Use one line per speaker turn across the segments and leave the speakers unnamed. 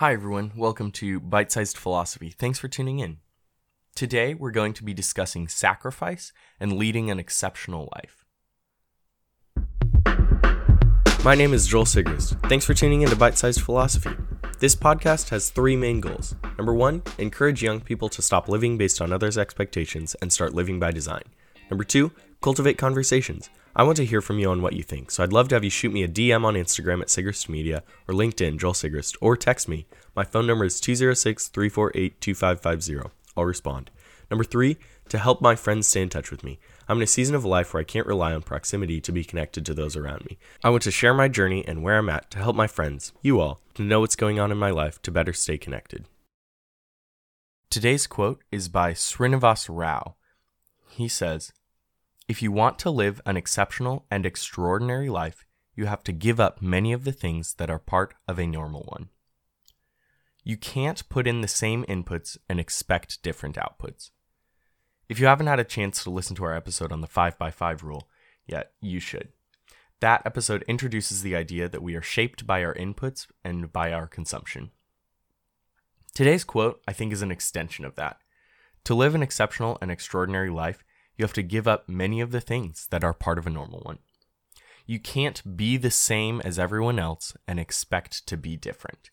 Hi, everyone. Welcome to Bite Sized Philosophy. Thanks for tuning in. Today, we're going to be discussing sacrifice and leading an exceptional life. My name is Joel Sigrist. Thanks for tuning in to Bite Sized Philosophy. This podcast has three main goals. Number one, encourage young people to stop living based on others' expectations and start living by design. Number two, cultivate conversations. I want to hear from you on what you think, so I'd love to have you shoot me a DM on Instagram at Sigrist Media or LinkedIn, Joel Sigrist, or text me. My phone number is 206 348 2550. I'll respond. Number three, to help my friends stay in touch with me. I'm in a season of life where I can't rely on proximity to be connected to those around me. I want to share my journey and where I'm at to help my friends, you all, to know what's going on in my life to better stay connected. Today's quote is by Srinivas Rao. He says, if you want to live an exceptional and extraordinary life, you have to give up many of the things that are part of a normal one. You can't put in the same inputs and expect different outputs. If you haven't had a chance to listen to our episode on the 5x5 rule yet, you should. That episode introduces the idea that we are shaped by our inputs and by our consumption. Today's quote, I think, is an extension of that. To live an exceptional and extraordinary life, you have to give up many of the things that are part of a normal one. You can't be the same as everyone else and expect to be different.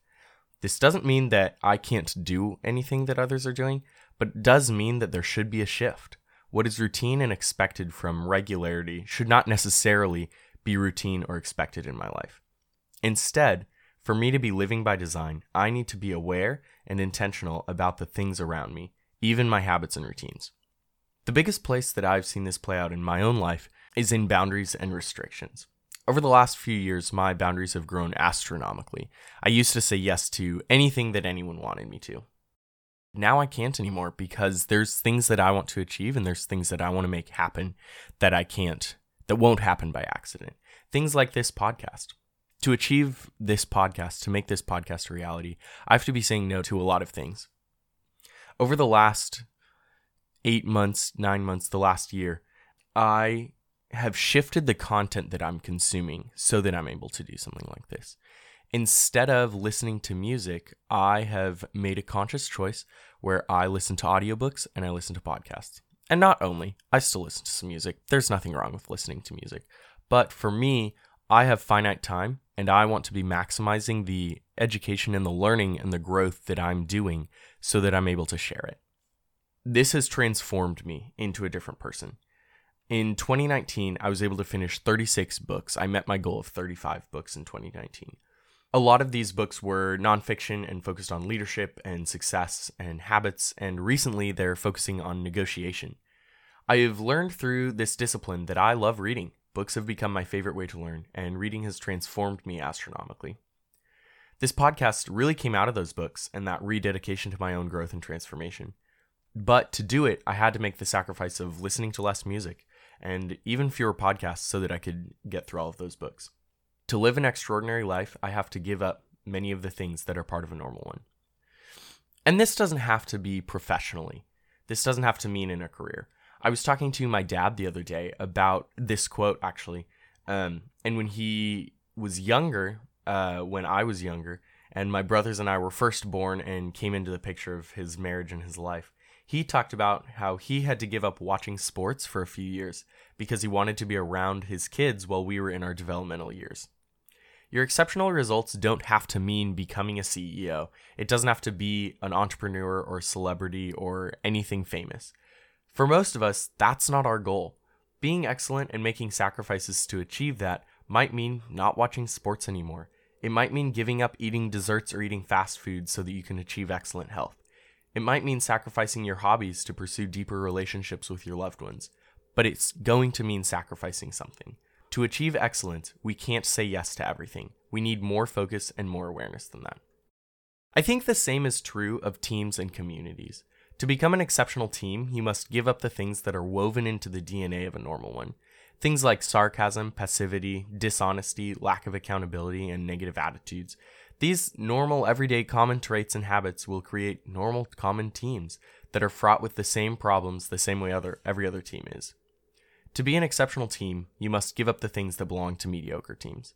This doesn't mean that I can't do anything that others are doing, but it does mean that there should be a shift. What is routine and expected from regularity should not necessarily be routine or expected in my life. Instead, for me to be living by design, I need to be aware and intentional about the things around me, even my habits and routines. The biggest place that I've seen this play out in my own life is in boundaries and restrictions. Over the last few years, my boundaries have grown astronomically. I used to say yes to anything that anyone wanted me to. Now I can't anymore because there's things that I want to achieve and there's things that I want to make happen that I can't, that won't happen by accident. Things like this podcast. To achieve this podcast, to make this podcast a reality, I have to be saying no to a lot of things. Over the last eight months, nine months, the last year, I have shifted the content that I'm consuming so that I'm able to do something like this. Instead of listening to music, I have made a conscious choice where I listen to audiobooks and I listen to podcasts. And not only, I still listen to some music. There's nothing wrong with listening to music. But for me, I have finite time and I want to be maximizing the education and the learning and the growth that I'm doing so that I'm able to share it this has transformed me into a different person. In 2019, I was able to finish 36 books. I met my goal of 35 books in 2019. A lot of these books were nonfiction and focused on leadership and success and habits, and recently they're focusing on negotiation. I have learned through this discipline that I love reading. Books have become my favorite way to learn, and reading has transformed me astronomically. This podcast really came out of those books and that rededication to my own growth and transformation. But to do it, I had to make the sacrifice of listening to less music and even fewer podcasts so that I could get through all of those books. To live an extraordinary life, I have to give up many of the things that are part of a normal one. And this doesn't have to be professionally. This doesn't have to mean in a career. I was talking to my dad the other day about this quote, actually. Um, and when he was younger, uh, when I was younger, and my brothers and I were first born and came into the picture of his marriage and his life, he talked about how he had to give up watching sports for a few years because he wanted to be around his kids while we were in our developmental years. Your exceptional results don't have to mean becoming a CEO. It doesn't have to be an entrepreneur or celebrity or anything famous. For most of us, that's not our goal. Being excellent and making sacrifices to achieve that might mean not watching sports anymore. It might mean giving up eating desserts or eating fast food so that you can achieve excellent health. It might mean sacrificing your hobbies to pursue deeper relationships with your loved ones, but it's going to mean sacrificing something. To achieve excellence, we can't say yes to everything. We need more focus and more awareness than that. I think the same is true of teams and communities. To become an exceptional team, you must give up the things that are woven into the DNA of a normal one. Things like sarcasm, passivity, dishonesty, lack of accountability, and negative attitudes. These normal, everyday common traits and habits will create normal, common teams that are fraught with the same problems the same way other, every other team is. To be an exceptional team, you must give up the things that belong to mediocre teams.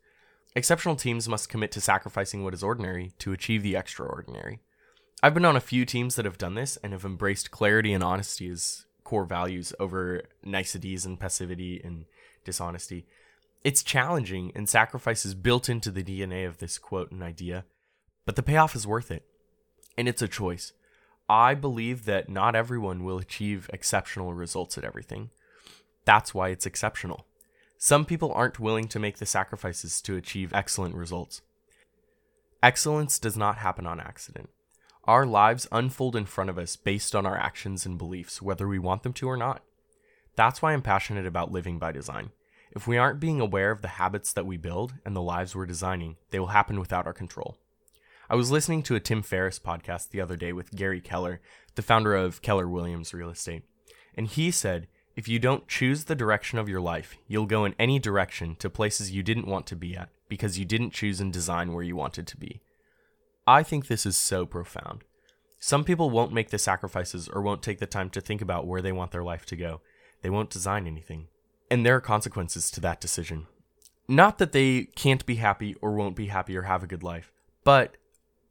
Exceptional teams must commit to sacrificing what is ordinary to achieve the extraordinary. I've been on a few teams that have done this and have embraced clarity and honesty as core values over niceties and passivity and dishonesty. It's challenging and sacrifice is built into the DNA of this quote and idea, but the payoff is worth it. And it's a choice. I believe that not everyone will achieve exceptional results at everything. That's why it's exceptional. Some people aren't willing to make the sacrifices to achieve excellent results. Excellence does not happen on accident. Our lives unfold in front of us based on our actions and beliefs, whether we want them to or not. That's why I'm passionate about living by design. If we aren't being aware of the habits that we build and the lives we're designing, they will happen without our control. I was listening to a Tim Ferriss podcast the other day with Gary Keller, the founder of Keller Williams Real Estate. And he said, if you don't choose the direction of your life, you'll go in any direction to places you didn't want to be at because you didn't choose and design where you wanted to be. I think this is so profound. Some people won't make the sacrifices or won't take the time to think about where they want their life to go. They won't design anything. And there are consequences to that decision. Not that they can't be happy or won't be happy or have a good life, but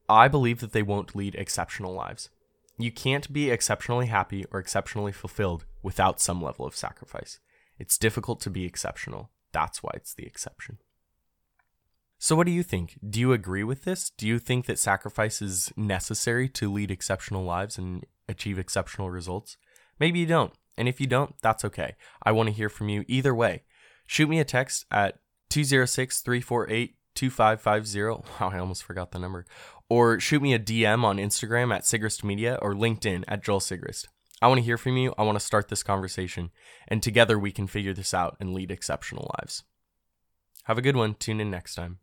I believe that they won't lead exceptional lives. You can't be exceptionally happy or exceptionally fulfilled without some level of sacrifice. It's difficult to be exceptional. That's why it's the exception. So, what do you think? Do you agree with this? Do you think that sacrifice is necessary to lead exceptional lives and achieve exceptional results? Maybe you don't. And if you don't, that's okay. I want to hear from you either way. Shoot me a text at 206 348 2550. Wow, I almost forgot the number. Or shoot me a DM on Instagram at Sigrist Media or LinkedIn at Joel Sigrist. I want to hear from you. I want to start this conversation. And together we can figure this out and lead exceptional lives. Have a good one. Tune in next time.